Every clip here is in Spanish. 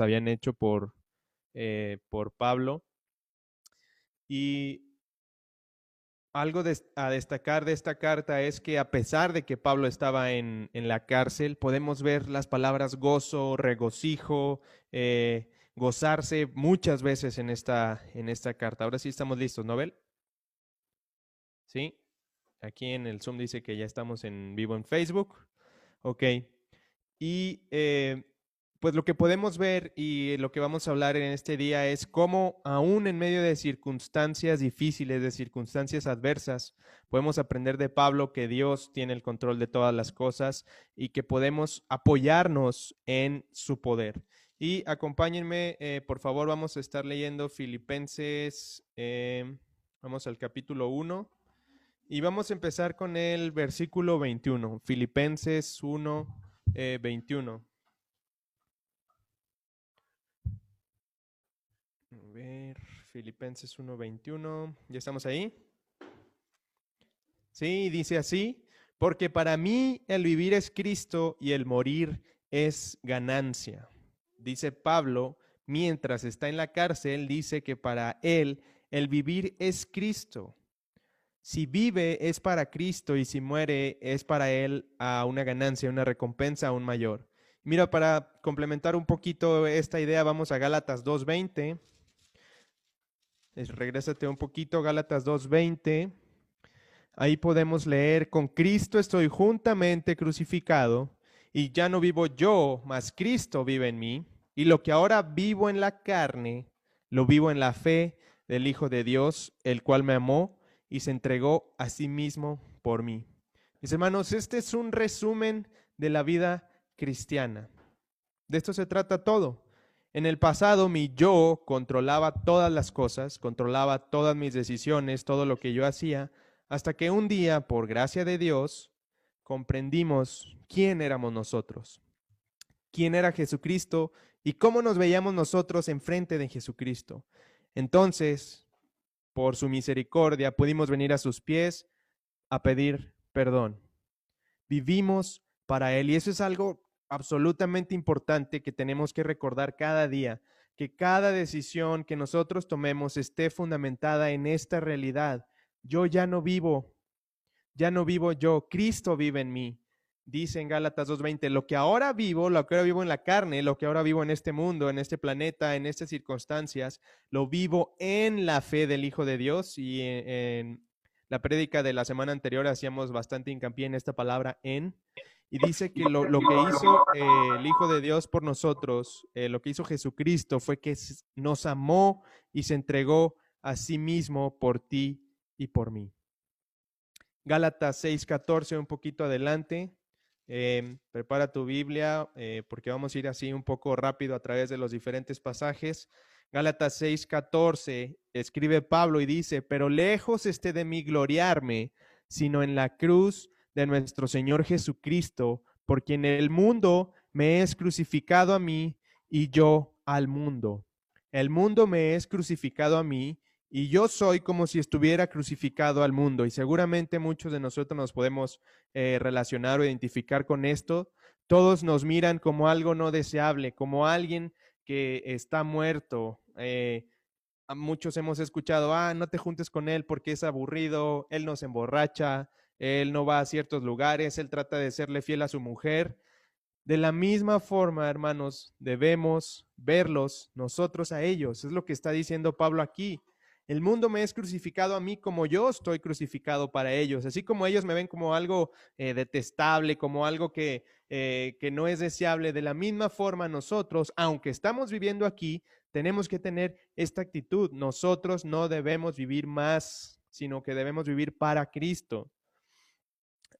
habían hecho por, eh, por Pablo. Y algo a destacar de esta carta es que a pesar de que Pablo estaba en, la cárcel, podemos ver las palabras gozo, regocijo, eh, gozarse muchas veces en esta, en esta carta. Ahora sí estamos listos, ¿Nobel? ¿Sí? Aquí en el Zoom dice que ya estamos en vivo en Facebook. Ok. Y eh, pues lo que podemos ver y lo que vamos a hablar en este día es cómo aún en medio de circunstancias difíciles, de circunstancias adversas, podemos aprender de Pablo que Dios tiene el control de todas las cosas y que podemos apoyarnos en su poder. Y acompáñenme, eh, por favor, vamos a estar leyendo Filipenses, eh, vamos al capítulo 1 y vamos a empezar con el versículo 21, Filipenses 1, 21. Ver, Filipenses 1:21. ¿Ya estamos ahí? Sí, dice así, porque para mí el vivir es Cristo y el morir es ganancia. Dice Pablo, mientras está en la cárcel, dice que para él el vivir es Cristo. Si vive es para Cristo y si muere es para él a una ganancia, una recompensa aún mayor. Mira, para complementar un poquito esta idea, vamos a Gálatas 2.20. Regrésate un poquito, Gálatas 2.20. Ahí podemos leer, con Cristo estoy juntamente crucificado y ya no vivo yo, mas Cristo vive en mí. Y lo que ahora vivo en la carne, lo vivo en la fe del Hijo de Dios, el cual me amó y se entregó a sí mismo por mí. Mis hermanos, este es un resumen de la vida cristiana. De esto se trata todo. En el pasado mi yo controlaba todas las cosas, controlaba todas mis decisiones, todo lo que yo hacía, hasta que un día, por gracia de Dios, comprendimos quién éramos nosotros, quién era Jesucristo y cómo nos veíamos nosotros enfrente de Jesucristo. Entonces, por su misericordia, pudimos venir a sus pies a pedir perdón. Vivimos para Él y eso es algo absolutamente importante que tenemos que recordar cada día, que cada decisión que nosotros tomemos esté fundamentada en esta realidad. Yo ya no vivo, ya no vivo yo, Cristo vive en mí. Dice en Gálatas 2.20, lo que ahora vivo, lo que ahora vivo en la carne, lo que ahora vivo en este mundo, en este planeta, en estas circunstancias, lo vivo en la fe del Hijo de Dios. Y en, la prédica de la semana anterior hacíamos bastante hincapié en esta palabra en. Y dice que lo, que hizo eh, el Hijo de Dios por nosotros, eh, lo que hizo Jesucristo fue que nos amó y se entregó a sí mismo por ti y por mí. Gálatas 6:14, un poquito adelante. Em, prepara tu Biblia eh, porque vamos a ir así un poco rápido a través de los diferentes pasajes. Gálatas 6:14 escribe Pablo y dice, pero lejos esté de mí gloriarme, sino en la cruz de nuestro Señor Jesucristo, por quien el mundo me es crucificado a mí y yo al mundo. El mundo me es crucificado a mí y yo soy como si estuviera crucificado al mundo. Y seguramente muchos de nosotros nos podemos eh, relacionar o identificar con esto. Todos nos miran como algo no deseable, como alguien que está muerto. Eh, muchos hemos escuchado, ah, no te juntes con él porque es aburrido, él nos emborracha, él no va a ciertos lugares, él trata de serle fiel a su mujer. De la misma forma, hermanos, debemos verlos nosotros a ellos. Es lo que está diciendo Pablo aquí. El mundo me es crucificado a mí como yo estoy crucificado para ellos. Así como ellos me ven como algo eh, detestable, como algo que, eh, que no es deseable, de la misma forma nosotros, aunque estamos viviendo aquí, tenemos que tener esta actitud. Nosotros no debemos vivir más, sino que debemos vivir para Cristo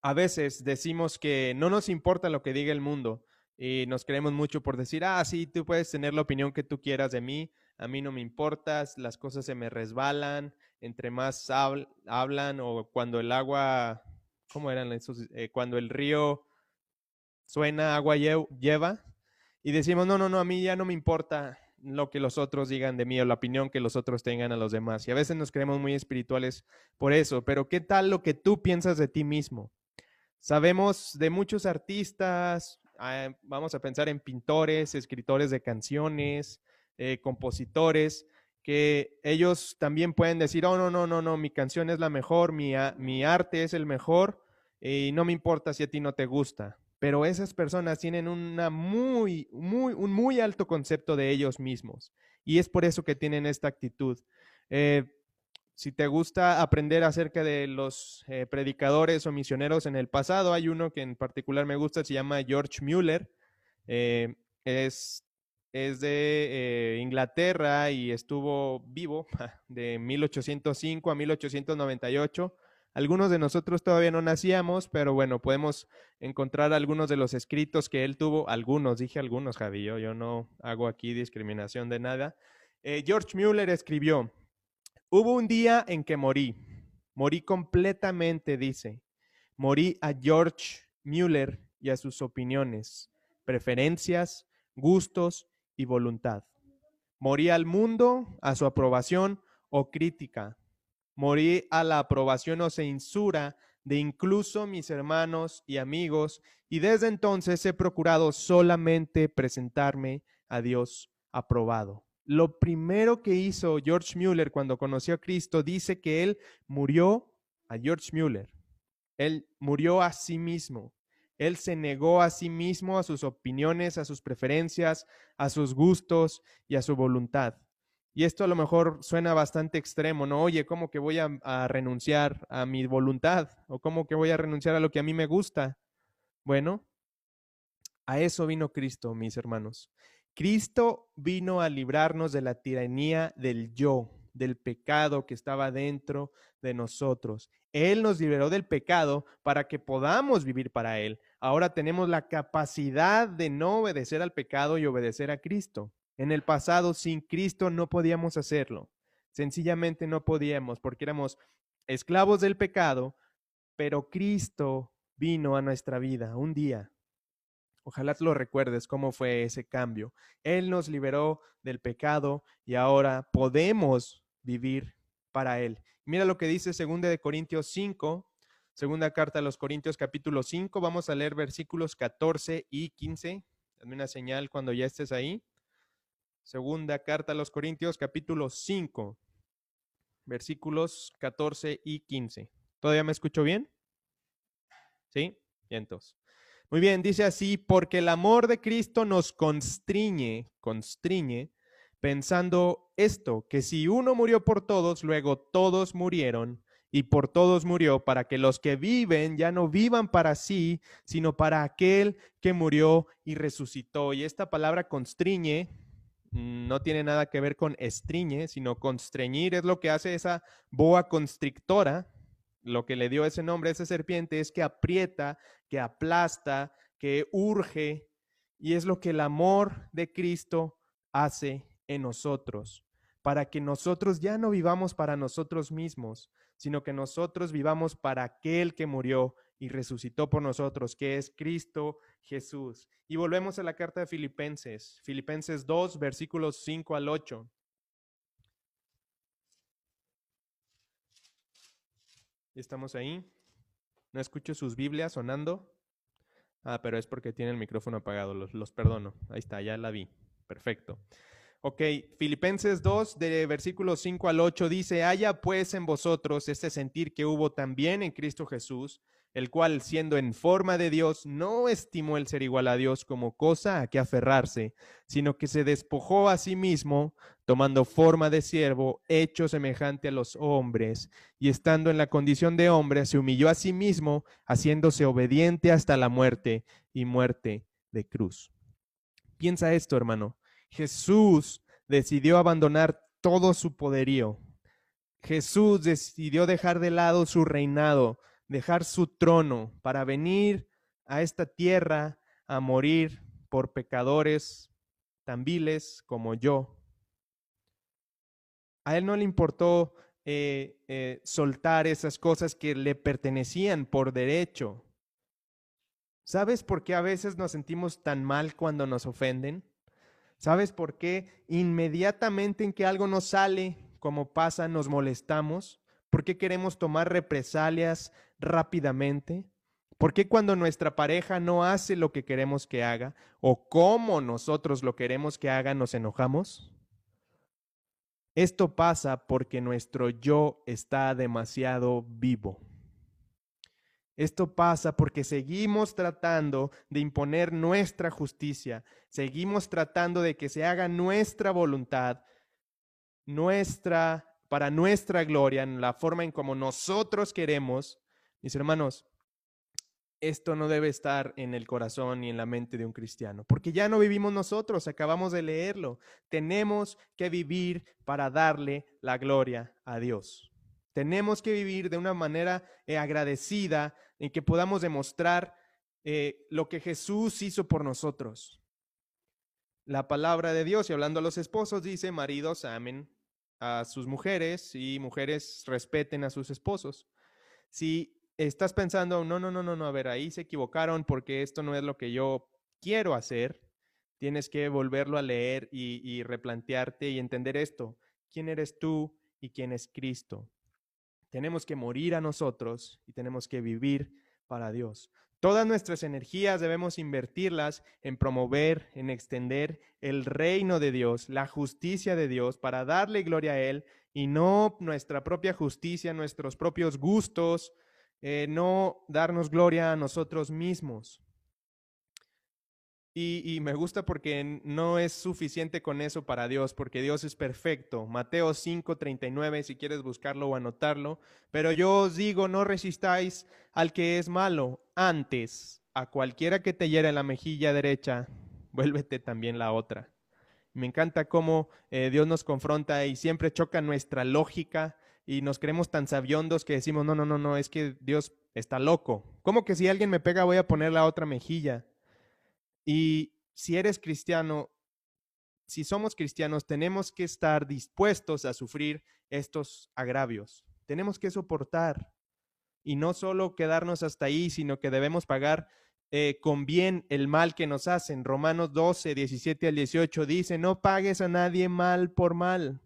a veces decimos que no nos importa lo que diga el mundo y nos creemos mucho por decir, ah, sí, tú puedes tener la opinión que tú quieras de mí, a mí no me importas, las cosas se me resbalan, entre más hablan o cuando el agua, ¿cómo eran esos? Eh, cuando el río suena, agua lleva y decimos, no, no, no, a mí ya no me importa lo que los otros digan de mí o la opinión que los otros tengan a los demás. Y a veces nos creemos muy espirituales por eso, pero ¿qué tal lo que tú piensas de ti mismo? Sabemos de muchos artistas, ah, vamos a pensar en pintores, escritores de canciones, eh, compositores, que ellos también pueden decir, oh, no, no, no, no, mi canción es la mejor, mi, mi arte es el mejor y no me importa si a ti no te gusta. Pero esas personas tienen una muy, muy, un muy alto concepto de ellos mismos y es por eso que tienen esta actitud. Eh, si te gusta aprender acerca de los eh, predicadores o misioneros en el pasado, hay uno que en particular me gusta, se llama George Mueller. Eh, es es de eh, Inglaterra y estuvo vivo de 1805 a 1898. Algunos de nosotros todavía no nacíamos, pero bueno, podemos encontrar algunos de los escritos que él tuvo. Algunos, dije algunos, Javi, yo, no hago aquí discriminación de nada. George Mueller escribió, hubo un día en que morí, morí completamente, dice. Morí a George Mueller y a sus opiniones, preferencias, gustos y voluntad. Morí al mundo, a su aprobación o crítica. Morí a la aprobación o censura de incluso mis hermanos y amigos, y desde entonces he procurado solamente presentarme a Dios aprobado. Lo primero que hizo George Mueller cuando conoció a Cristo dice que él murió a George Mueller. Él murió a sí mismo. Él se negó a sí mismo, a sus opiniones, a sus preferencias, a sus gustos y a su voluntad. Y esto a lo mejor suena bastante extremo, ¿no? Oye, ¿cómo que voy a, renunciar a mi voluntad? ¿O cómo que voy a renunciar a lo que a mí me gusta? Bueno, a eso vino Cristo, mis hermanos. Cristo vino a librarnos de la tiranía del yo, del pecado que estaba dentro de nosotros. Él nos liberó del pecado para que podamos vivir para Él. Ahora tenemos la capacidad de no obedecer al pecado y obedecer a Cristo. En el pasado, sin Cristo, no podíamos hacerlo. Sencillamente no podíamos porque éramos esclavos del pecado, pero Cristo vino a nuestra vida un día. Ojalá te lo recuerdes cómo fue ese cambio. Él nos liberó del pecado y ahora podemos vivir para Él. Mira lo que dice 2 de Corintios 5, segunda carta a los Corintios capítulo 5, vamos a leer versículos 14 y 15. Dame una señal cuando ya estés ahí. Segunda carta a los Corintios capítulo 5, versículos 14 y 15. ¿Todavía me escucho bien? ¿Sí? Y entonces. Muy bien, dice así, porque el amor de Cristo nos constriñe, constriñe, pensando esto, que si uno murió por todos, luego todos murieron, y por todos murió, para que los que viven ya no vivan para sí, sino para aquel que murió y resucitó. Y esta palabra constriñe mm, no tiene nada que ver con estriñe, sino constreñir es lo que hace esa boa constrictora, lo que le dio ese nombre a esa serpiente es que aprieta, que aplasta, que urge, y es lo que el amor de Cristo hace en nosotros, para que nosotros ya no vivamos para nosotros mismos, sino que nosotros vivamos para aquel que murió y resucitó por nosotros, que es Cristo Jesús. Y volvemos a la carta de Filipenses, Filipenses 2, versículos 5 al 8. ¿Estamos ahí? No escucho sus Biblias sonando. Ah, pero es porque tiene el micrófono apagado, los, los perdono. Ahí está, ya la vi. Perfecto. Ok, Filipenses 2, de versículos 5 al 8 dice, haya pues en vosotros este sentir que hubo también en Cristo Jesús, el cual siendo en forma de Dios, no estimó el ser igual a Dios como cosa a que aferrarse, sino que se despojó a sí mismo, tomando forma de siervo, hecho semejante a los hombres, y estando en la condición de hombre, se humilló a sí mismo, haciéndose obediente hasta la muerte y muerte de cruz. Piensa esto, hermano. Jesús decidió abandonar todo su poderío. Jesús decidió dejar de lado su reinado, dejar su trono para venir a esta tierra a morir por pecadores tan viles como yo. A él no le importó eh, eh, soltar esas cosas que le pertenecían por derecho. ¿Sabes por qué a veces nos sentimos tan mal cuando nos ofenden? ¿Sabes por qué? Inmediatamente en que algo nos sale como pasa, nos molestamos. ¿Por qué queremos tomar represalias rápidamente? ¿Por qué cuando nuestra pareja no hace lo que queremos que haga o como nosotros lo queremos que haga nos enojamos? Esto pasa porque nuestro yo está demasiado vivo. Esto pasa porque seguimos tratando de imponer nuestra justicia, seguimos tratando de que se haga nuestra voluntad, nuestra para nuestra gloria, en la forma en como nosotros queremos. Mis hermanos, esto no debe estar en el corazón ni en la mente de un cristiano, porque ya no vivimos nosotros, acabamos de leerlo. Tenemos que vivir para darle la gloria a Dios. Tenemos que vivir de una manera eh, agradecida en que podamos demostrar eh, lo que Jesús hizo por nosotros. La palabra de Dios, y hablando a los esposos, dice, maridos amen a sus mujeres y mujeres respeten a sus esposos. Si estás pensando, no, no, no, no, no, a ver, ahí se equivocaron porque esto no es lo que yo quiero hacer, tienes que volverlo a leer y, replantearte y entender esto. ¿Quién eres tú y quién es Cristo? Tenemos que morir a nosotros y tenemos que vivir para Dios. Todas nuestras energías debemos invertirlas en promover, en extender el reino de Dios, la justicia de Dios, para darle gloria a Él y no nuestra propia justicia, nuestros propios gustos, eh, no darnos gloria a nosotros mismos. Y, me gusta porque no es suficiente con eso para Dios, porque Dios es perfecto. Mateo 5:39, si quieres buscarlo o anotarlo. Pero yo os digo, no resistáis al que es malo. Antes, a cualquiera que te hiera la mejilla derecha, vuélvete también la otra. Me encanta cómo eh, Dios nos confronta y siempre choca nuestra lógica y nos creemos tan sabiondos que decimos, no, no, no, no, es que Dios está loco. ¿Cómo que si alguien me pega voy a poner la otra mejilla? Y si eres cristiano, si somos cristianos, tenemos que estar dispuestos a sufrir estos agravios. Tenemos que soportar y no solo quedarnos hasta ahí, sino que debemos pagar eh, con bien el mal que nos hacen. Romanos 12, 17 al 18 dice, no pagues a nadie mal por mal.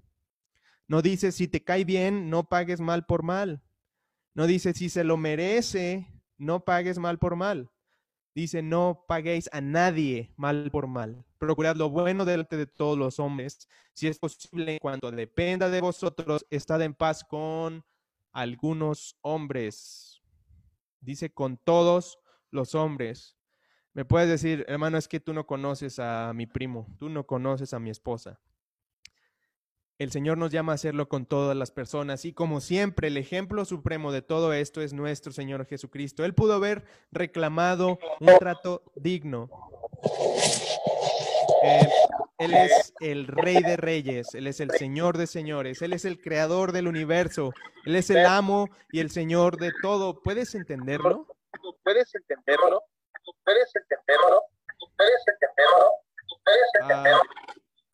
No dice, si te cae bien, no pagues mal por mal. No dice, si se lo merece, no pagues mal por mal. Dice, no paguéis a nadie mal por mal. Procurad lo bueno delante de todos los hombres. Si es posible, en cuanto dependa de vosotros, estad en paz con algunos hombres. Dice, con todos los hombres. Me puedes decir, hermano, es que tú no conoces a mi primo, tú no conoces a mi esposa. El Señor nos llama a hacerlo con todas las personas y como siempre el ejemplo supremo de todo esto es nuestro Señor Jesucristo. Él pudo haber reclamado un trato digno. Eh, él es el rey de reyes, Él es el Señor de señores, Él es el creador del universo, Él es el amo y el Señor de todo. ¿Puedes entenderlo? ¿Puedes entenderlo? ¿Puedes entenderlo? ¿Puedes entenderlo? ¿Puedes entenderlo?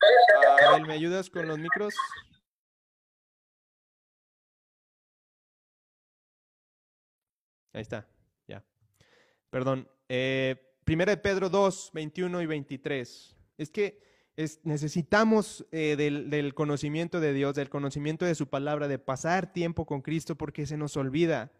Ah, ¿me ayudas con los micros? Ahí está, ya. Perdón. Eh, primera de Pedro 2, 21 y 23. Es que necesitamos eh, del, conocimiento de Dios, del conocimiento de su palabra, de pasar tiempo con Cristo porque se nos olvida.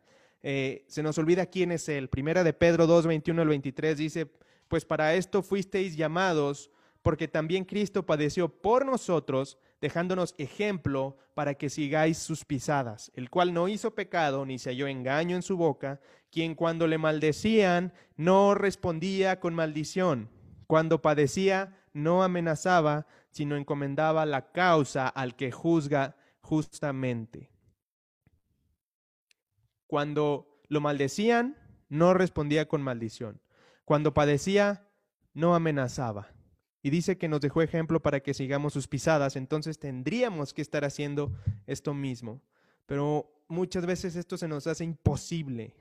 Eh, se nos olvida quién es Él. Primera de Pedro 2, 21 al 23 dice, pues para esto fuisteis llamados porque también Cristo padeció por nosotros, dejándonos ejemplo para que sigáis sus pisadas, el cual no hizo pecado ni se halló engaño en su boca, quien cuando le maldecían no respondía con maldición, cuando padecía no amenazaba, sino encomendaba la causa al que juzga justamente. Cuando lo maldecían, no respondía con maldición. Cuando padecía, no amenazaba y dice que nos dejó ejemplo para que sigamos sus pisadas, entonces tendríamos que estar haciendo esto mismo. Pero muchas veces esto se nos hace imposible,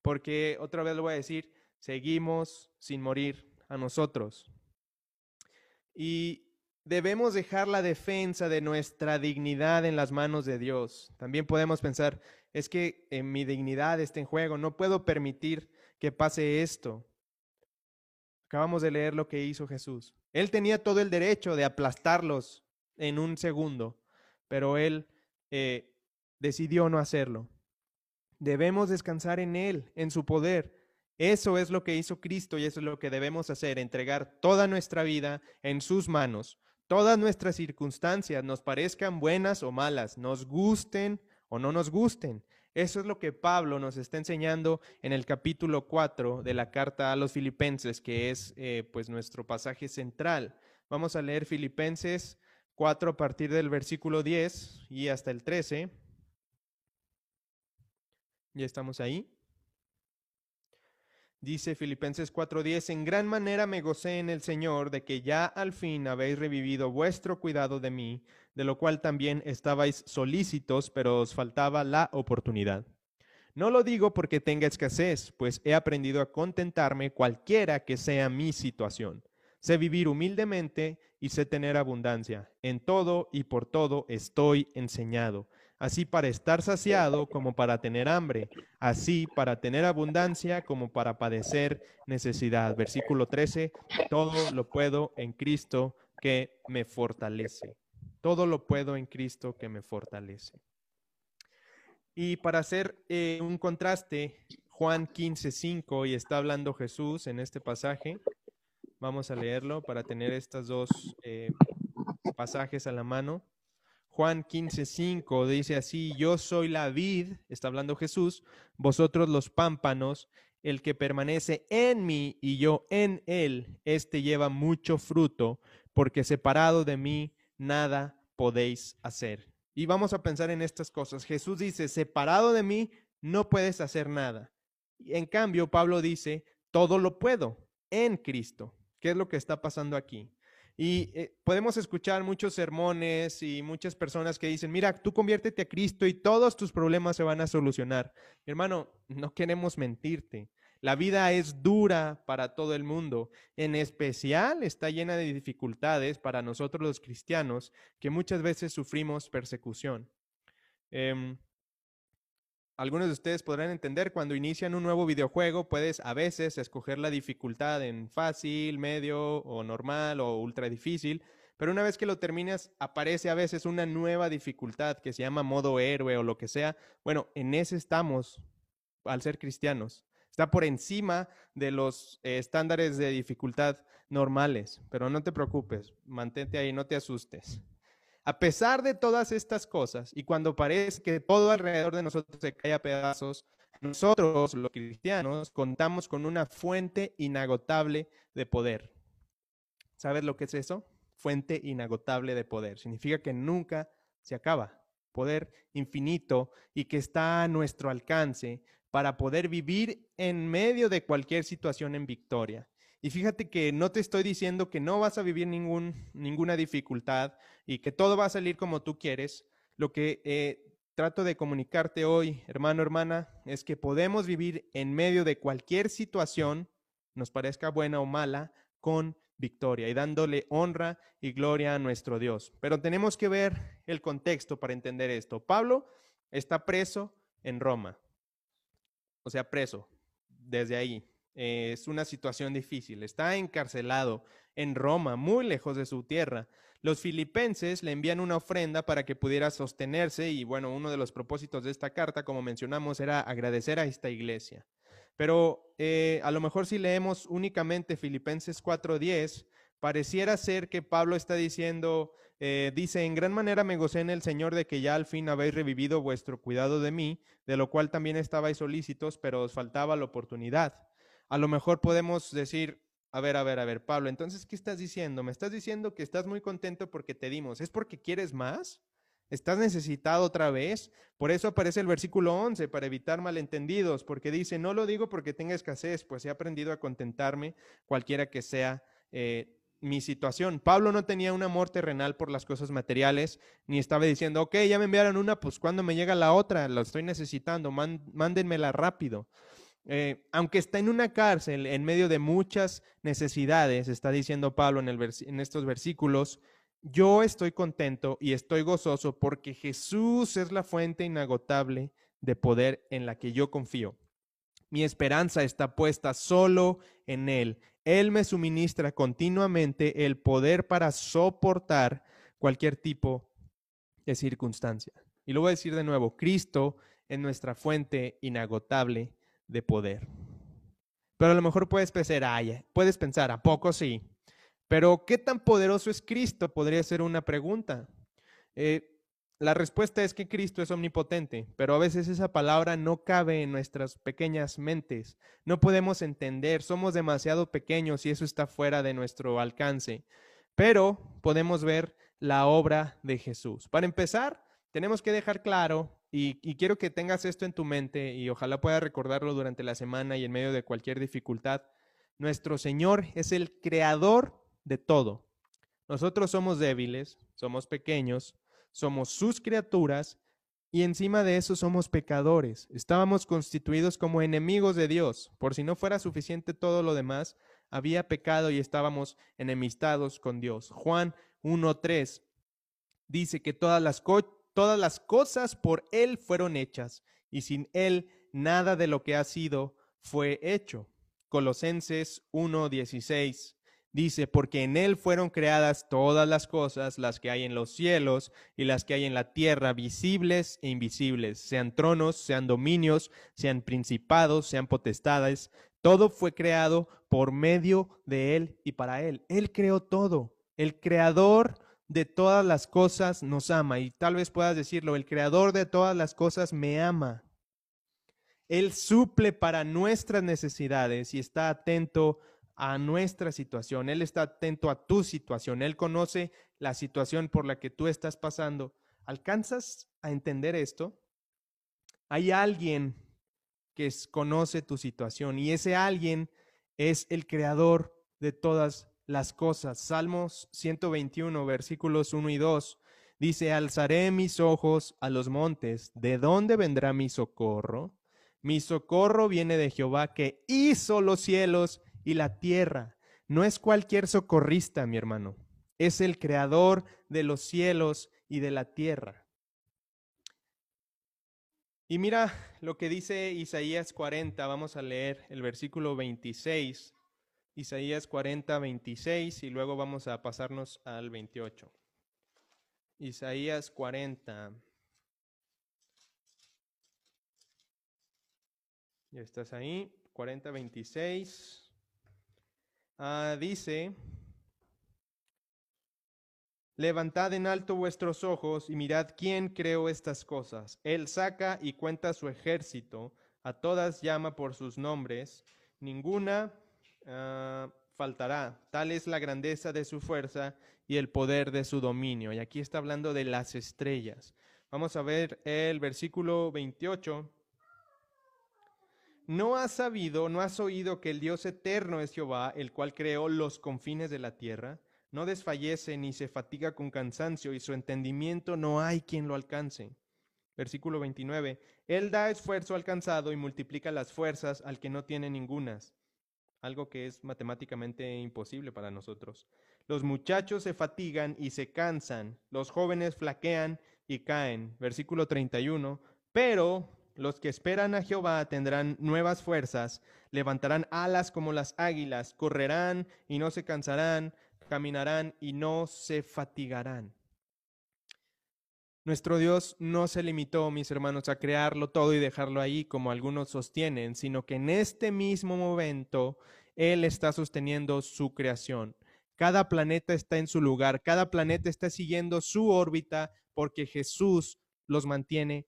porque otra vez lo voy a decir, seguimos sin morir a nosotros. Y debemos dejar la defensa de nuestra dignidad en las manos de Dios. También podemos pensar, es que en mi dignidad está en juego, no puedo permitir que pase esto. Acabamos de leer lo que hizo Jesús. Él tenía todo el derecho de aplastarlos en un segundo, pero él eh, decidió no hacerlo. Debemos descansar en Él, en su poder. Eso es lo que hizo Cristo y eso es lo que debemos hacer, entregar toda nuestra vida en sus manos. Todas nuestras circunstancias, nos parezcan buenas o malas, nos gusten o no nos gusten. Eso es lo que Pablo nos está enseñando en el capítulo 4 de la carta a los filipenses, que es eh, pues nuestro pasaje central. Vamos a leer Filipenses 4 a partir del versículo 10 y hasta el 13. Ya estamos ahí. Dice Filipenses 4:10, en gran manera me gocé en el Señor de que ya al fin habéis revivido vuestro cuidado de mí, de lo cual también estabais solícitos, pero os faltaba la oportunidad. No lo digo porque tenga escasez, pues he aprendido a contentarme cualquiera que sea mi situación. Sé vivir humildemente y sé tener abundancia. En todo y por todo estoy enseñado así para estar saciado como para tener hambre, así para tener abundancia como para padecer necesidad. Versículo 13, todo lo puedo en Cristo que me fortalece. Todo lo puedo en Cristo que me fortalece. Y para hacer eh, un contraste, Juan 15, 5, y está hablando Jesús en este pasaje. Vamos a leerlo para tener estos dos eh, pasajes a la mano. Juan 15:5 dice así, yo soy la vid, está hablando Jesús, vosotros los pámpanos, el que permanece en mí y yo en él, este lleva mucho fruto, porque separado de mí nada podéis hacer. Y vamos a pensar en estas cosas. Jesús dice, separado de mí no puedes hacer nada. Y en cambio, Pablo dice, todo lo puedo en Cristo. ¿Qué es lo que está pasando aquí? Y eh, podemos escuchar muchos sermones y muchas personas que dicen, mira, tú conviértete a Cristo y todos tus problemas se van a solucionar. Hermano, no queremos mentirte. La vida es dura para todo el mundo. En especial está llena de dificultades para nosotros los cristianos que muchas veces sufrimos persecución. Em, algunos de ustedes podrán entender, cuando inician un nuevo videojuego, puedes a veces escoger la dificultad en fácil, medio o normal o ultra difícil, pero una vez que lo terminas, aparece a veces una nueva dificultad que se llama modo héroe o lo que sea. Bueno, en ese estamos al ser cristianos. Está por encima de los estándares de dificultad normales, pero no te preocupes, mantente ahí, no te asustes. A pesar de todas estas cosas, y cuando parece que todo alrededor de nosotros se cae a pedazos, nosotros, los cristianos, contamos con una fuente inagotable de poder. ¿Sabes lo que es eso? Fuente inagotable de poder. Significa que nunca se acaba. Poder infinito y que está a nuestro alcance para poder vivir en medio de cualquier situación en victoria. Y fíjate que no te estoy diciendo que no vas a vivir ninguna dificultad y que todo va a salir como tú quieres. Lo que eh, trato de comunicarte hoy, hermano, hermana, es que podemos vivir en medio de cualquier situación, nos parezca buena o mala, con victoria y dándole honra y gloria a nuestro Dios. Pero tenemos que ver el contexto para entender esto. Pablo está preso en Roma, o sea, preso desde ahí, es una situación difícil. Está encarcelado en Roma, muy lejos de su tierra. Los filipenses le envían una ofrenda para que pudiera sostenerse y bueno, uno de los propósitos de esta carta, como mencionamos, era agradecer a esta iglesia. Pero eh, a lo mejor si leemos únicamente Filipenses 4:10, pareciera ser que Pablo está diciendo, eh, dice, en gran manera me gocé en el Señor de que ya al fin habéis revivido vuestro cuidado de mí, de lo cual también estabais solícitos, pero os faltaba la oportunidad a lo mejor podemos decir, a ver, a ver, a ver, Pablo, entonces, ¿qué estás diciendo? ¿Me estás diciendo que estás muy contento porque te dimos? ¿Es porque quieres más? ¿Estás necesitado otra vez? Por eso aparece el versículo 11, para evitar malentendidos, porque dice, no lo digo porque tenga escasez, pues he aprendido a contentarme cualquiera que sea eh, mi situación. Pablo no tenía un amor terrenal por las cosas materiales, ni estaba diciendo, ok, ya me enviaron una, pues cuando me llega la otra, la estoy necesitando, mándenmela rápido. Eh, aunque está en una cárcel en medio de muchas necesidades, está diciendo Pablo en, en estos versículos, yo estoy contento y estoy gozoso porque Jesús es la fuente inagotable de poder en la que yo confío. Mi esperanza está puesta solo en Él. Él me suministra continuamente el poder para soportar cualquier tipo de circunstancia. Y lo voy a decir de nuevo, Cristo es nuestra fuente inagotable de poder. Pero a lo mejor puedes pensar, ay, puedes pensar, ¿a poco sí? Pero ¿qué tan poderoso es Cristo? Podría ser una pregunta. Eh, la respuesta es que Cristo es omnipotente, pero a veces esa palabra no cabe en nuestras pequeñas mentes. No podemos entender, somos demasiado pequeños y eso está fuera de nuestro alcance. Pero podemos ver la obra de Jesús. Para empezar, tenemos que dejar claro, y, quiero que tengas esto en tu mente y ojalá puedas recordarlo durante la semana y en medio de cualquier dificultad, nuestro Señor es el creador de todo. Nosotros somos débiles, somos pequeños, somos sus criaturas y encima de eso somos pecadores. Estábamos constituidos como enemigos de Dios. Por si no fuera suficiente todo lo demás, había pecado y estábamos enemistados con Dios. Juan 1.3 dice que todas las, todas las cosas por Él fueron hechas y sin Él nada de lo que ha sido fue hecho. Colosenses 1.16 Dice, porque en Él fueron creadas todas las cosas, las que hay en los cielos y las que hay en la tierra, visibles e invisibles, sean tronos, sean dominios, sean principados, sean potestades. Todo fue creado por medio de Él y para Él. Él creó todo. El creador de todas las cosas nos ama. Y tal vez puedas decirlo, el creador de todas las cosas me ama. Él suple para nuestras necesidades y está atento a nuestra situación, Él está atento a tu situación, Él conoce la situación por la que tú estás pasando. ¿Alcanzas a entender esto? Hay alguien que conoce tu situación y ese alguien es el creador de todas las cosas. Salmos 121, versículos 1 y 2 dice, alzaré mis ojos a los montes, ¿de dónde vendrá mi socorro? Mi socorro viene de Jehová que hizo los cielos y la tierra. No es cualquier socorrista, mi hermano. Es el creador de los cielos y de la tierra. Y mira lo que dice Isaías 40, vamos a leer el versículo 26. Isaías 40, 26 y luego vamos a pasarnos al 28. Isaías 40. Ya estás ahí. 40, 26. Ah, dice, levantad en alto vuestros ojos y mirad quién creó estas cosas. Él saca y cuenta su ejército, a todas llama por sus nombres, ninguna ah, faltará. Tal es la grandeza de su fuerza y el poder de su dominio. Y aquí está hablando de las estrellas. Vamos a ver el versículo 28. ¿No has sabido, no has oído que el Dios eterno es Jehová, el cual creó los confines de la tierra? No desfallece ni se fatiga con cansancio, y su entendimiento no hay quien lo alcance. Versículo 29. Él da esfuerzo al cansado y multiplica las fuerzas al que no tiene ningunas. Algo que es matemáticamente imposible para nosotros. Los muchachos se fatigan y se cansan, los jóvenes flaquean y caen. Versículo 31. Pero los que esperan a Jehová tendrán nuevas fuerzas, levantarán alas como las águilas, correrán y no se cansarán, caminarán y no se fatigarán. Nuestro Dios no se limitó, mis hermanos, a crearlo todo y dejarlo ahí como algunos sostienen, sino que en este mismo momento Él está sosteniendo su creación. Cada planeta está en su lugar, cada planeta está siguiendo su órbita porque Jesús los mantiene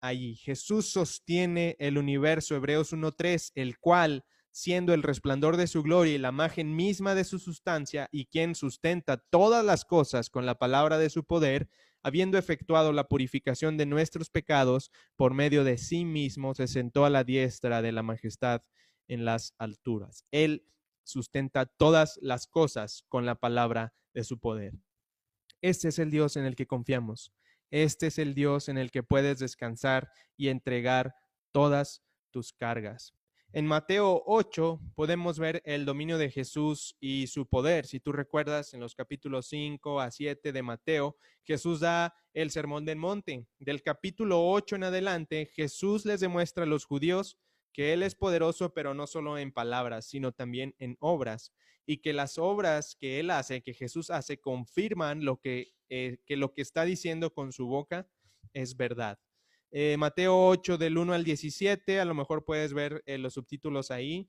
allí. Jesús sostiene el universo, Hebreos 1.3, el cual, siendo el resplandor de su gloria y la imagen misma de su sustancia, y quien sustenta todas las cosas con la palabra de su poder, habiendo efectuado la purificación de nuestros pecados, por medio de sí mismo se sentó a la diestra de la majestad en las alturas. Él sustenta todas las cosas con la palabra de su poder. Este es el Dios en el que confiamos. Este es el Dios en el que puedes descansar y entregar todas tus cargas. En Mateo 8 podemos ver el dominio de Jesús y su poder. Si tú recuerdas en los capítulos 5 a 7 de Mateo, Jesús da el sermón del monte. Del capítulo 8 en adelante, Jesús les demuestra a los judíos que Él es poderoso, pero no solo en palabras, sino también en obras, y que las obras que Él hace, que Jesús hace, confirman lo que, eh, que lo que está diciendo con su boca es verdad. Eh, Mateo 8 del 1 al 17, a lo mejor puedes ver eh, los subtítulos ahí.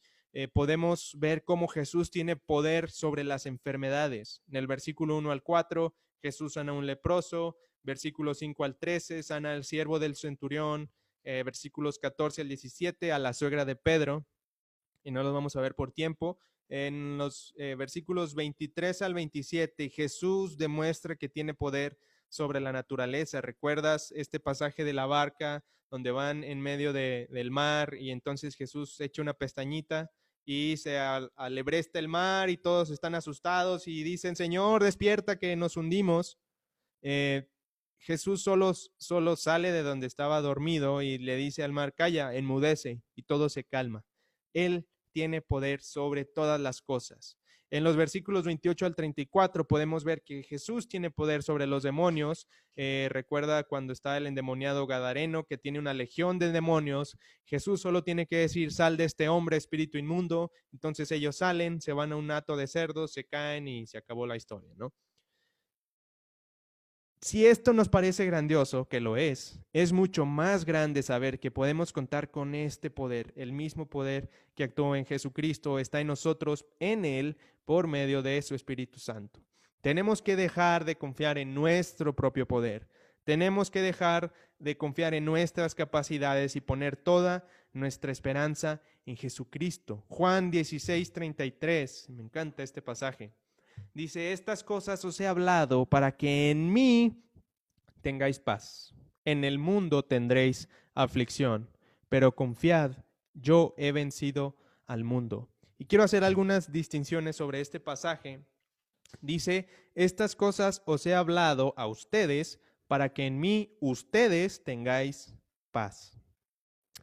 podemos ver cómo Jesús tiene poder sobre las enfermedades. En el versículo 1 al 4, Jesús sana a un leproso, versículo 5 al 13, sana al siervo del centurión, versículos 14 al 17, a la suegra de Pedro, y no los vamos a ver por tiempo. En los eh, versículos 23 al 27, Jesús demuestra que tiene poder sobre la naturaleza. ¿Recuerdas este pasaje de la barca donde van en medio del mar y entonces Jesús echa una pestañita y se alebresta el mar y todos están asustados y dicen, Señor, despierta que nos hundimos. Eh, Jesús solo, solo sale de donde estaba dormido y le dice al mar, calla, enmudece y todo se calma. Él tiene poder sobre todas las cosas. En los versículos 28 al 34 podemos ver que Jesús tiene poder sobre los demonios. Eh, recuerda cuando está el endemoniado Gadareno que tiene una legión de demonios. Jesús solo tiene que decir, sal de este hombre, espíritu inmundo. Entonces ellos salen, se van a un hato de cerdos, se caen y se acabó la historia, ¿no? Si esto nos parece grandioso, que lo es, es mucho más grande saber que podemos contar con este poder, el mismo poder que actuó en Jesucristo, está en nosotros, en Él, por medio de su Espíritu Santo. Tenemos que dejar de confiar en nuestro propio poder. Tenemos que dejar de confiar en nuestras capacidades y poner toda nuestra esperanza en Jesucristo. Juan 16, 33. Me encanta este pasaje. Dice, estas cosas os he hablado para que en mí tengáis paz. En el mundo tendréis aflicción, pero confiad, yo he vencido al mundo. Y quiero hacer algunas distinciones sobre este pasaje. Dice, estas cosas os he hablado a ustedes para que en mí ustedes tengáis paz.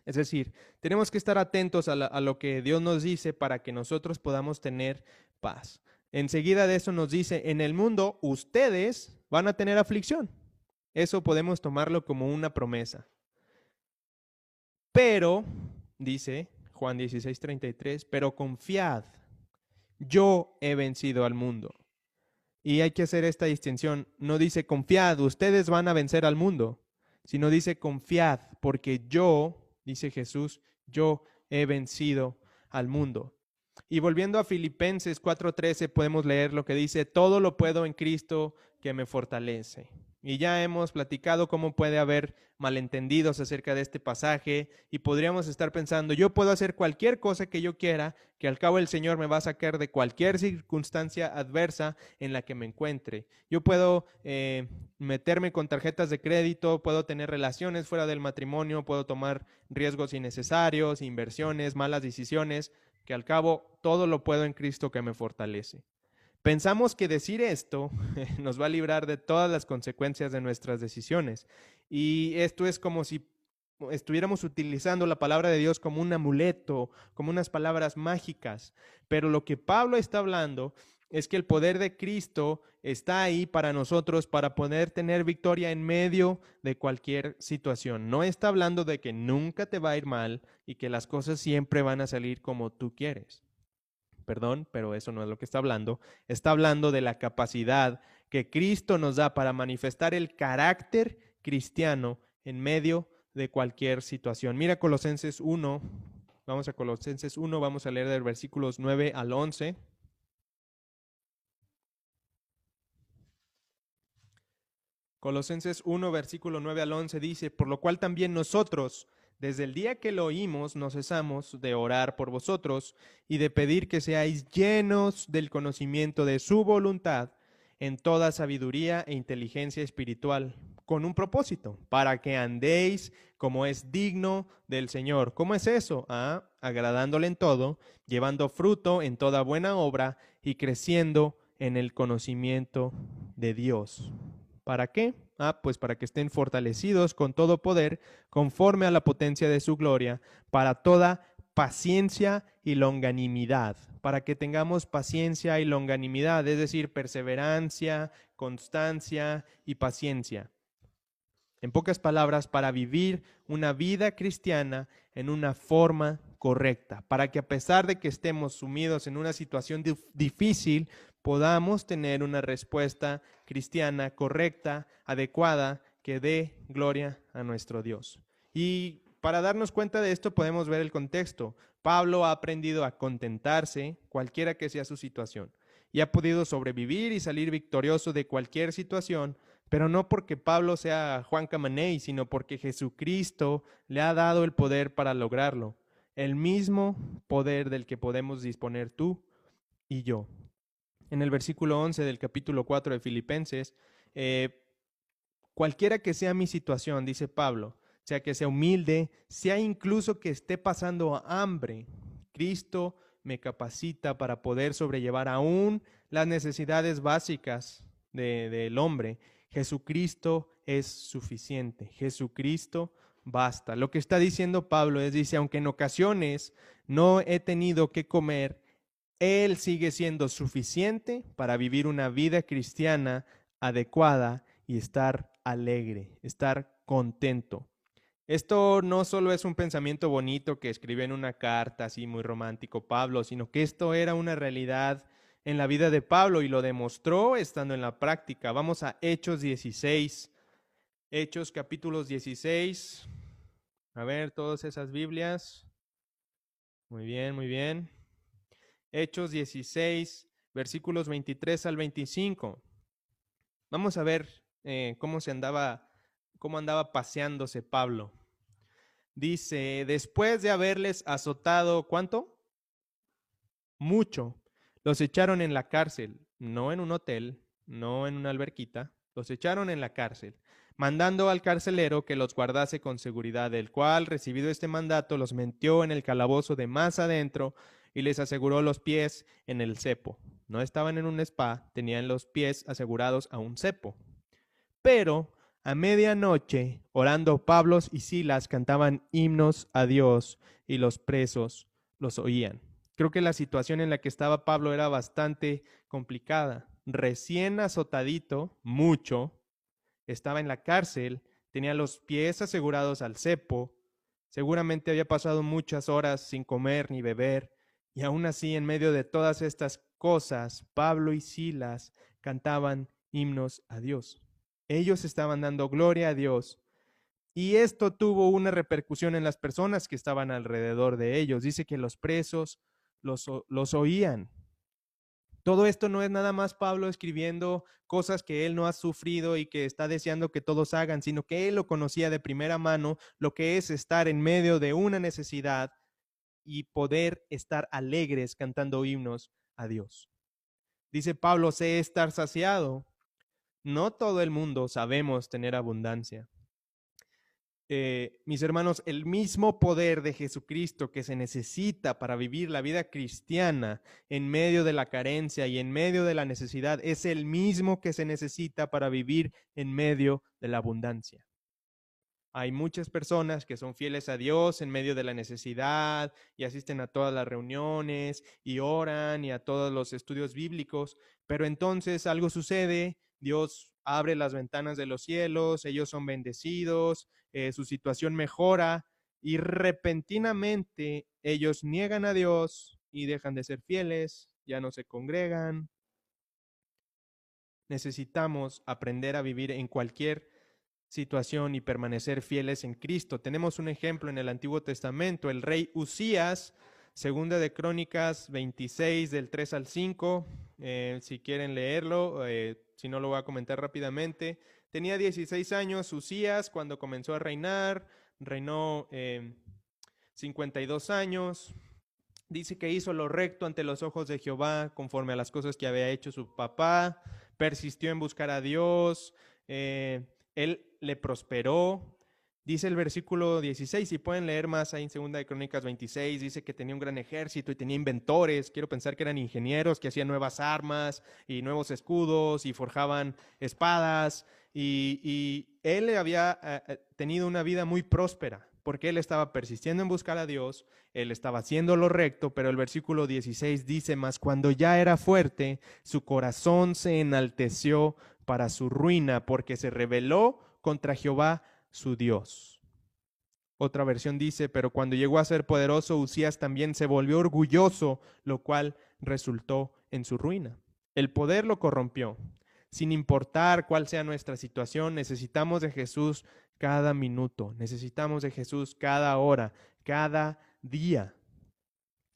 Es decir, tenemos que estar atentos a, a, lo que Dios nos dice para que nosotros podamos tener paz. Enseguida de eso nos dice, en el mundo ustedes van a tener aflicción. Eso podemos tomarlo como una promesa. Pero, dice Juan 16:33, pero confiad, yo he vencido al mundo. Y hay que hacer esta distinción. No dice confiad, ustedes van a vencer al mundo, sino dice confiad, porque yo, dice Jesús, yo he vencido al mundo. Y volviendo a Filipenses 4:13 podemos leer lo que dice, todo lo puedo en Cristo que me fortalece. Y ya hemos platicado cómo puede haber malentendidos acerca de este pasaje y podríamos estar pensando, yo puedo hacer cualquier cosa que yo quiera, que al cabo el Señor me va a sacar de cualquier circunstancia adversa en la que me encuentre. Yo puedo eh, meterme con tarjetas de crédito, puedo tener relaciones fuera del matrimonio, puedo tomar riesgos innecesarios, inversiones, malas decisiones, que al cabo todo lo puedo en Cristo que me fortalece. Pensamos que decir esto nos va a librar de todas las consecuencias de nuestras decisiones. Y esto es como si estuviéramos utilizando la palabra de Dios como un amuleto, como unas palabras mágicas. Pero lo que Pablo está hablando es que el poder de Cristo está ahí para nosotros para poder tener victoria en medio de cualquier situación. No está hablando de que nunca te va a ir mal y que las cosas siempre van a salir como tú quieres. Perdón, pero eso no es lo que está hablando. Está hablando de la capacidad que Cristo nos da para manifestar el carácter cristiano en medio de cualquier situación. Mira Colosenses 1, vamos a Colosenses 1, vamos a leer del versículos 9 al 11. Colosenses 1, versículo 9 al 11 dice, por lo cual también nosotros, desde el día que lo oímos, no cesamos de orar por vosotros y de pedir que seáis llenos del conocimiento de su voluntad en toda sabiduría e inteligencia espiritual, con un propósito, para que andéis como es digno del Señor. ¿Cómo es eso? Ah, agradándole en todo, llevando fruto en toda buena obra y creciendo en el conocimiento de Dios. ¿Para qué? Ah, pues para que estén fortalecidos con todo poder, conforme a la potencia de su gloria, para toda paciencia y longanimidad, para que tengamos paciencia y longanimidad, es decir, perseverancia, constancia y paciencia. En pocas palabras, para vivir una vida cristiana en una forma correcta, para que a pesar de que estemos sumidos en una situación difícil, podamos tener una respuesta cristiana correcta, adecuada, que dé gloria a nuestro Dios. Y para darnos cuenta de esto podemos ver el contexto. Pablo ha aprendido a contentarse, cualquiera que sea su situación, y ha podido sobrevivir y salir victorioso de cualquier situación, pero no porque Pablo sea Juan Camaney, sino porque Jesucristo le ha dado el poder para lograrlo, el mismo poder del que podemos disponer tú y yo. En el versículo 11 del capítulo 4 de Filipenses, eh, cualquiera que sea mi situación, dice Pablo, sea que sea humilde, sea incluso que esté pasando hambre, Cristo me capacita para poder sobrellevar aún las necesidades básicas del hombre. Jesucristo es suficiente. Jesucristo basta. Lo que está diciendo Pablo es, dice, aunque en ocasiones no he tenido que comer, Él sigue siendo suficiente para vivir una vida cristiana adecuada y estar alegre, estar contento. Esto no solo es un pensamiento bonito que escribe en una carta así muy romántico Pablo, sino que esto era una realidad en la vida de Pablo y lo demostró estando en la práctica. Vamos a Hechos 16. Hechos capítulos 16. A ver, todas esas Biblias. Muy bien, muy bien. Hechos 16, versículos 23 al 25. Vamos a ver eh, cómo se andaba, cómo andaba paseándose Pablo. Dice, después de haberles azotado, ¿cuánto? Mucho. Los echaron en la cárcel, no en un hotel, no en una alberquita, los echaron en la cárcel, mandando al carcelero que los guardase con seguridad, el cual, recibido este mandato, los metió en el calabozo de más adentro y les aseguró los pies en el cepo. No estaban en un spa, tenían los pies asegurados a un cepo. Pero a medianoche, orando Pablo y Silas cantaban himnos a Dios y los presos los oían. Creo que la situación en la que estaba Pablo era bastante complicada. Recién azotadito, mucho, estaba en la cárcel, tenía los pies asegurados al cepo, seguramente había pasado muchas horas sin comer ni beber, y aún así en medio de todas estas cosas, Pablo y Silas cantaban himnos a Dios. Ellos estaban dando gloria a Dios. Y esto tuvo una repercusión en las personas que estaban alrededor de ellos. Dice que los presos los, los oían. Todo esto no es nada más Pablo escribiendo cosas que él no ha sufrido y que está deseando que todos hagan, sino que él lo conocía de primera mano, lo que es estar en medio de una necesidad y poder estar alegres cantando himnos a Dios. Dice Pablo, sé estar saciado no todo el mundo sabemos tener abundancia. Eh, mis hermanos, el mismo poder de Jesucristo que se necesita para vivir la vida cristiana en medio de la carencia y en medio de la necesidad es el mismo que se necesita para vivir en medio de la abundancia. Hay muchas personas que son fieles a Dios en medio de la necesidad y asisten a todas las reuniones y oran y a todos los estudios bíblicos, pero entonces algo sucede Dios abre las ventanas de los cielos, ellos son bendecidos, eh, su situación mejora y repentinamente ellos niegan a Dios y dejan de ser fieles, ya no se congregan. Necesitamos aprender a vivir en cualquier situación y permanecer fieles en Cristo. Tenemos un ejemplo en el Antiguo Testamento, el rey Usías, segunda de Crónicas 26 del 3 al 5, eh, si quieren leerlo, eh, si no lo voy a comentar rápidamente. Tenía 16 años Usías cuando comenzó a reinar, reinó 52 eh, años. Dice que hizo lo recto ante los ojos de Jehová, conforme a las cosas que había hecho su papá, persistió en buscar a Dios, eh, él le prosperó, Dice el versículo 16, si pueden leer más ahí en Segunda de Crónicas 26, dice que tenía un gran ejército y tenía inventores, quiero pensar que eran ingenieros que hacían nuevas armas y nuevos escudos y forjaban espadas. Y, él había eh, eh, tenido una vida muy próspera porque él estaba persistiendo en buscar a Dios, él estaba haciendo lo recto, pero el versículo 16 dice más, cuando ya era fuerte, su corazón se enalteció para su ruina porque se rebeló contra Jehová su Dios. Otra versión dice, pero cuando llegó a ser poderoso, Usías también se volvió orgulloso, lo cual resultó en su ruina. El poder lo corrompió. Sin importar cuál sea nuestra situación, necesitamos de Jesús cada minuto. Necesitamos de Jesús cada hora, cada día.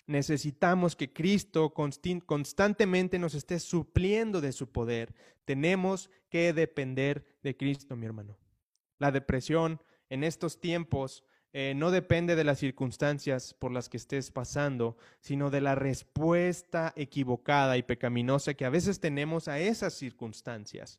Necesitamos que Cristo constantemente nos esté supliendo de su poder. Tenemos que depender de Cristo, mi hermano. La depresión en estos tiempos eh, no depende de las circunstancias por las que estés pasando, sino de la respuesta equivocada y pecaminosa que a veces tenemos a esas circunstancias.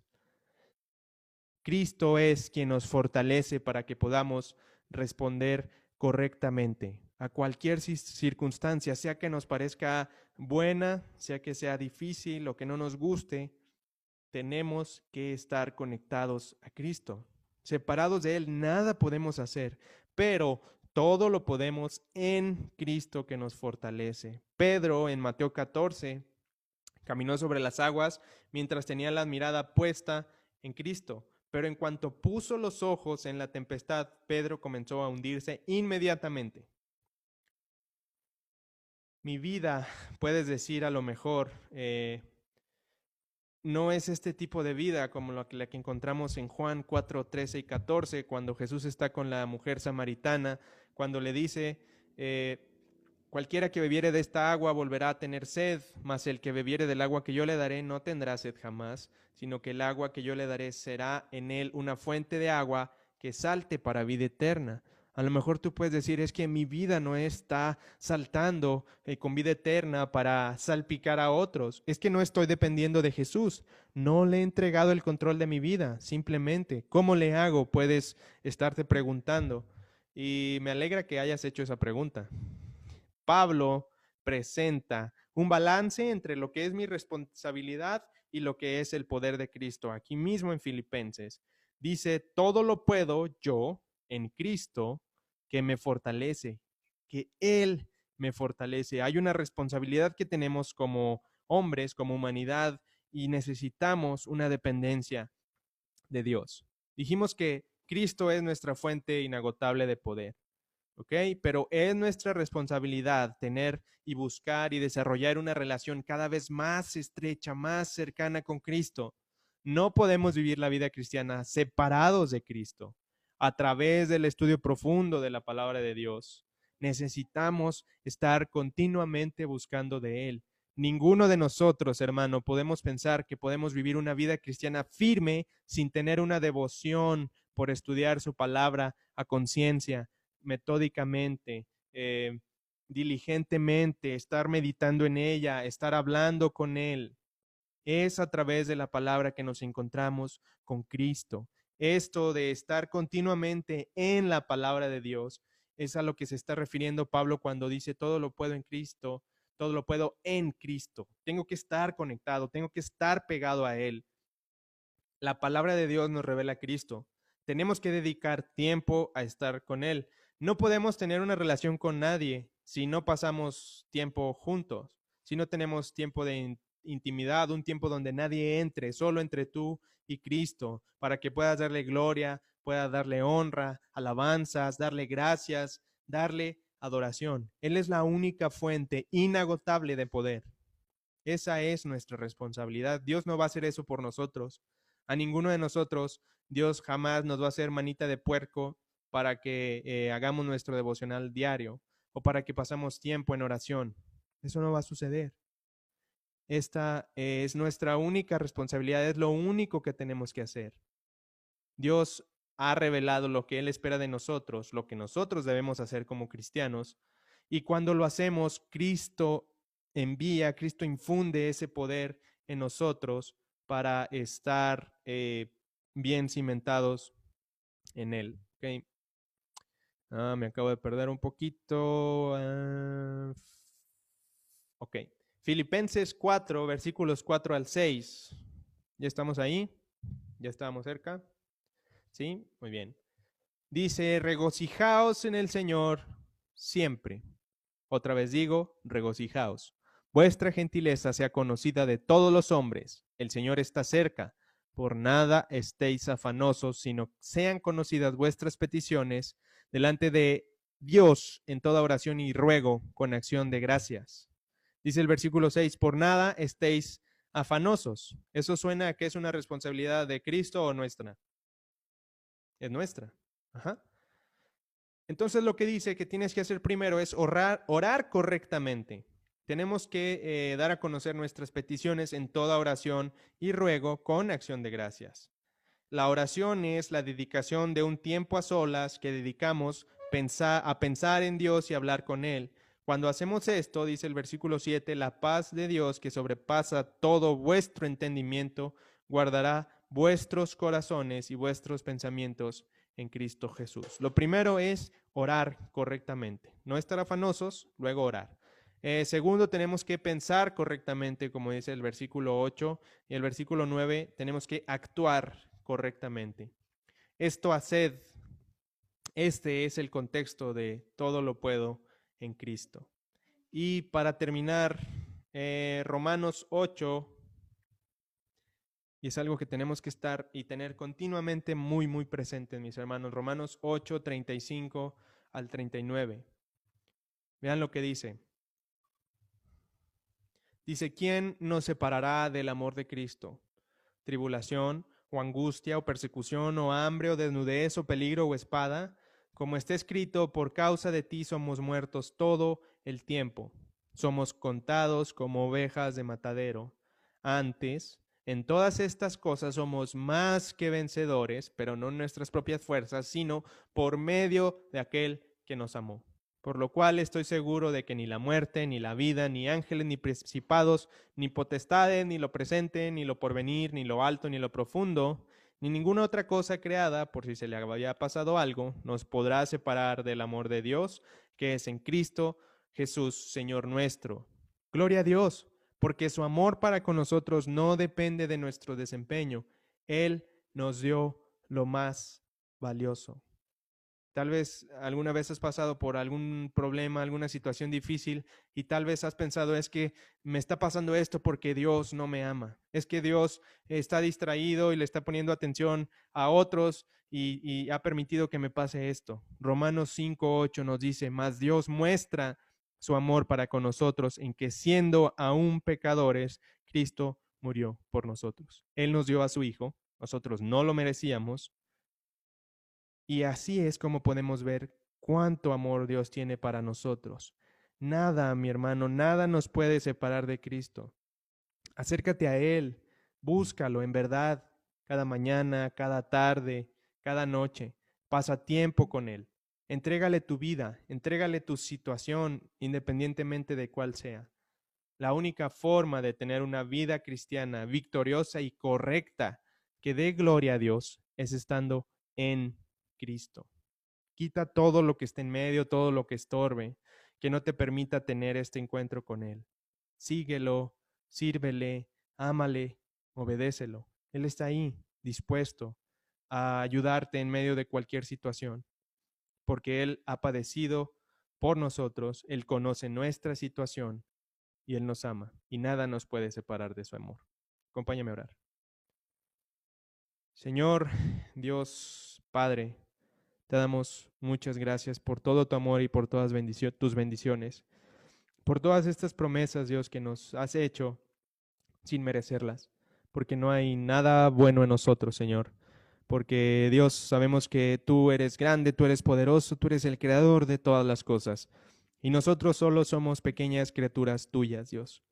Cristo es quien nos fortalece para que podamos responder correctamente a cualquier circunstancia, sea que nos parezca buena, sea que sea difícil o que no nos guste, tenemos que estar conectados a Cristo. Separados de Él, nada podemos hacer, pero todo lo podemos en Cristo que nos fortalece. Pedro en Mateo 14 caminó sobre las aguas mientras tenía la mirada puesta en Cristo. Pero en cuanto puso los ojos en la tempestad, Pedro comenzó a hundirse inmediatamente. Mi vida, puedes decir a lo mejor, eh, no es este tipo de vida como la que, encontramos en Juan 4, 13 y 14, cuando Jesús está con la mujer samaritana, cuando le dice, eh, Cualquiera que bebiere de esta agua volverá a tener sed, mas el que bebiere del agua que yo le daré no tendrá sed jamás, sino que el agua que yo le daré será en él una fuente de agua que salte para vida eterna. A lo mejor tú puedes decir, es que mi vida no está saltando eh, con vida eterna para salpicar a otros. Es que no estoy dependiendo de Jesús. No le he entregado el control de mi vida. Simplemente, ¿cómo le hago? Puedes estarte preguntando. Y me alegra que hayas hecho esa pregunta. Pablo presenta un balance entre lo que es mi responsabilidad y lo que es el poder de Cristo. Aquí mismo en Filipenses dice, todo lo puedo yo en Cristo que me fortalece, que Él me fortalece. Hay una responsabilidad que tenemos como hombres, como humanidad, y necesitamos una dependencia de Dios. Dijimos que Cristo es nuestra fuente inagotable de poder. ¿ok? Pero es nuestra responsabilidad tener y buscar y desarrollar una relación cada vez más estrecha, más cercana con Cristo. No podemos vivir la vida cristiana separados de Cristo a través del estudio profundo de la palabra de Dios. Necesitamos estar continuamente buscando de Él. Ninguno de nosotros, hermano, podemos pensar que podemos vivir una vida cristiana firme sin tener una devoción por estudiar su palabra a conciencia, metódicamente, eh, diligentemente, estar meditando en ella, estar hablando con Él. Es a través de la palabra que nos encontramos con Cristo. Esto de estar continuamente en la palabra de Dios es a lo que se está refiriendo Pablo cuando dice todo lo puedo en Cristo, todo lo puedo en Cristo. Tengo que estar conectado, tengo que estar pegado a Él. La palabra de Dios nos revela a Cristo. Tenemos que dedicar tiempo a estar con Él. No podemos tener una relación con nadie si no pasamos tiempo juntos, si no tenemos tiempo de intimidad, un tiempo donde nadie entre, solo entre tú y Cristo, para que puedas darle gloria, puedas darle honra, alabanzas, darle gracias, darle adoración. Él es la única fuente inagotable de poder. Esa es nuestra responsabilidad. Dios no va a hacer eso por nosotros. A ninguno de nosotros Dios jamás nos va a hacer manita de puerco para que eh, hagamos nuestro devocional diario o para que pasamos tiempo en oración. Eso no va a suceder. Esta es nuestra única responsabilidad, es lo único que tenemos que hacer. Dios ha revelado lo que Él espera de nosotros, lo que nosotros debemos hacer como cristianos, y cuando lo hacemos, Cristo envía, Cristo infunde ese poder en nosotros para estar eh, bien cimentados en Él. Ah, me acabo de perder un poquito. Ah, ok. Filipenses 4, versículos 4 al 6. ¿Ya estamos ahí? ¿Ya estamos cerca? ¿Sí? Muy bien. Dice, regocijaos en el Señor siempre. Otra vez digo, regocijaos. Vuestra gentileza sea conocida de todos los hombres. El Señor está cerca. Por nada estéis afanosos, sino sean conocidas vuestras peticiones delante de Dios en toda oración y ruego con acción de gracias. Dice el versículo 6, por nada estéis afanosos. ¿Eso suena a que es una responsabilidad de Cristo o nuestra? Es nuestra. Entonces lo que dice que tienes que hacer primero es orar, orar correctamente. Tenemos que eh, dar a conocer nuestras peticiones en toda oración y ruego con acción de gracias. La oración es la dedicación de un tiempo a solas que dedicamos a pensar en Dios y hablar con Él. Cuando hacemos esto, dice el versículo 7, la paz de Dios que sobrepasa todo vuestro entendimiento, guardará vuestros corazones y vuestros pensamientos en Cristo Jesús. Lo primero es orar correctamente, no estar afanosos, luego orar. Eh, segundo, tenemos que pensar correctamente, como dice el versículo 8 y el versículo 9, tenemos que actuar correctamente. Esto haced. Este es el contexto de todo lo puedo en Cristo. Y para terminar, eh, Romanos 8, y es algo que tenemos que estar y tener continuamente muy, muy presente, mis hermanos. Romanos 8, 35 al 39. Vean lo que dice. Dice, ¿quién nos separará del amor de Cristo? Tribulación o angustia o persecución o hambre o desnudez o peligro o espada. Como está escrito, por causa de ti somos muertos todo el tiempo. Somos contados como ovejas de matadero. Antes, en todas estas cosas somos más que vencedores, pero no nuestras propias fuerzas, sino por medio de aquel que nos amó. Por lo cual estoy seguro de que ni la muerte, ni la vida, ni ángeles, ni principados, ni potestades, ni lo presente, ni lo porvenir, ni lo alto, ni lo profundo, ni ninguna otra cosa creada, por si se le había pasado algo, nos podrá separar del amor de Dios, que es en Cristo Jesús, Señor nuestro. Gloria a Dios porque su amor para con nosotros no depende de nuestro desempeño. Él nos dio lo más valioso. Tal vez alguna vez has pasado por algún problema, alguna situación difícil y tal vez has pensado es que me está pasando esto porque Dios no me ama. Es que Dios está distraído y le está poniendo atención a otros y, ha permitido que me pase esto. Romanos 5.8 nos dice, más Dios muestra su amor para con nosotros, en que siendo aún pecadores, Cristo murió por nosotros. Él nos dio a su Hijo, nosotros no lo merecíamos, y así es como podemos ver cuánto amor Dios tiene para nosotros. Nada, mi hermano, nada nos puede separar de Cristo. Acércate a Él, búscalo en verdad, cada mañana, cada tarde, cada noche. Pasa tiempo con Él. Entrégale tu vida, entrégale tu situación, independientemente de cuál sea. La única forma de tener una vida cristiana victoriosa y correcta que dé gloria a Dios es estando en Cristo. Quita todo lo que esté en medio, todo lo que estorbe, que no te permita tener este encuentro con Él. Síguelo, sírvele, ámale, obedécelo. Él está ahí, dispuesto a ayudarte en medio de cualquier situación porque Él ha padecido por nosotros, Él conoce nuestra situación y Él nos ama y nada nos puede separar de su amor. Acompáñame a orar. Señor, Dios Padre, te damos muchas gracias por todo tu amor y por todas tus bendiciones, por todas estas promesas, Dios, que nos has hecho sin merecerlas, porque no hay nada bueno en nosotros, Señor porque Dios, sabemos que tú eres grande, tú eres poderoso, tú eres el creador de todas las cosas, y nosotros solo somos pequeñas criaturas tuyas, Dios.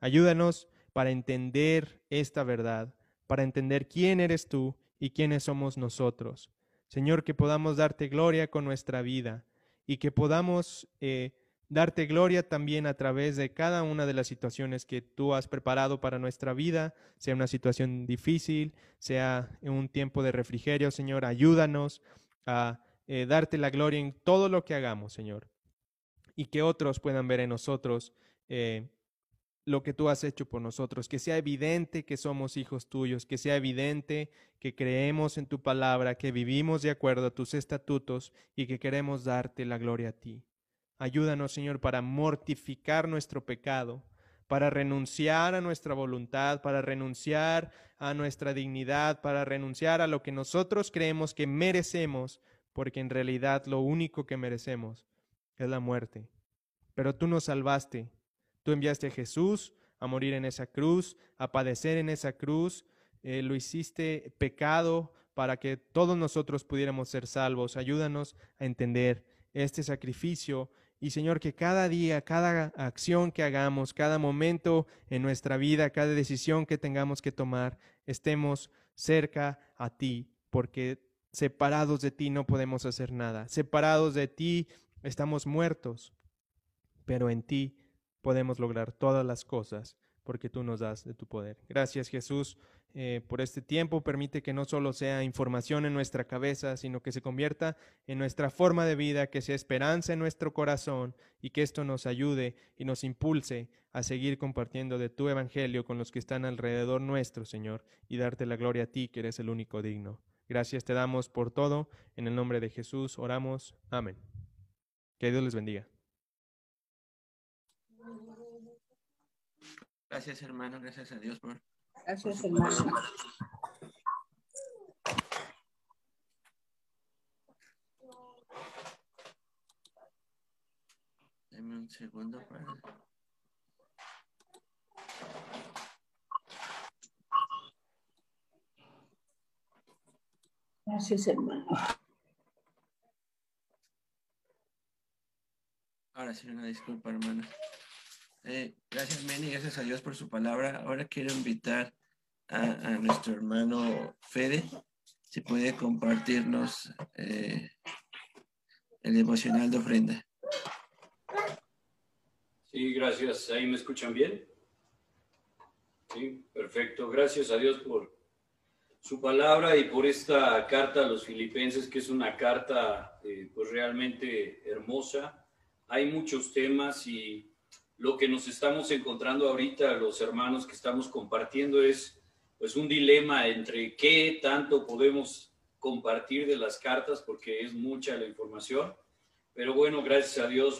Ayúdanos para entender esta verdad, para entender quién eres tú y quiénes somos nosotros. Señor, que podamos darte gloria con nuestra vida y que podamos eh, darte gloria también a través de cada una de las situaciones que tú has preparado para nuestra vida, sea una situación difícil, sea un tiempo de refrigerio, Señor, ayúdanos a eh, darte la gloria en todo lo que hagamos, Señor, y que otros puedan ver en nosotros eh, lo que tú has hecho por nosotros, que sea evidente que somos hijos tuyos, que sea evidente que creemos en tu palabra, que vivimos de acuerdo a tus estatutos y que queremos darte la gloria a ti. Ayúdanos, Señor, para mortificar nuestro pecado, para renunciar a nuestra voluntad, para renunciar a nuestra dignidad, para renunciar a lo que nosotros creemos que merecemos, porque en realidad lo único que merecemos es la muerte. Pero tú nos salvaste, tú enviaste a Jesús a morir en esa cruz, a padecer en esa cruz, eh, lo hiciste pecado para que todos nosotros pudiéramos ser salvos. Ayúdanos a entender este sacrificio y Señor, que cada día, cada acción que hagamos, cada momento en nuestra vida, cada decisión que tengamos que tomar, estemos cerca a ti, porque separados de ti no podemos hacer nada. Separados de ti estamos muertos, pero en ti podemos lograr todas las cosas porque tú nos das de tu poder. Gracias Jesús eh, por este tiempo. Permite que no solo sea información en nuestra cabeza, sino que se convierta en nuestra forma de vida, que sea esperanza en nuestro corazón y que esto nos ayude y nos impulse a seguir compartiendo de tu evangelio con los que están alrededor nuestro, Señor, y darte la gloria a ti, que eres el único digno. Gracias te damos por todo. En el nombre de Jesús oramos. Amén. Que Dios les bendiga. Gracias, hermano. Gracias a Dios por. Gracias, hermano. Dame un segundo para. Gracias, hermano. Ahora sí, una disculpa, hermano. Eh, gracias, Meni, gracias a Dios por su palabra. Ahora quiero invitar a, nuestro hermano Fede, si puede compartirnos eh, el devocional de ofrenda. Sí, gracias. ¿Ahí me escuchan bien? Sí, perfecto. Gracias a Dios por su palabra y por esta carta a los filipenses, que es una carta eh, pues realmente hermosa. Hay muchos temas y lo que nos estamos encontrando ahorita, los hermanos que estamos compartiendo, es pues un dilema entre qué tanto podemos compartir de las cartas, porque es mucha la información. Pero bueno, gracias a Dios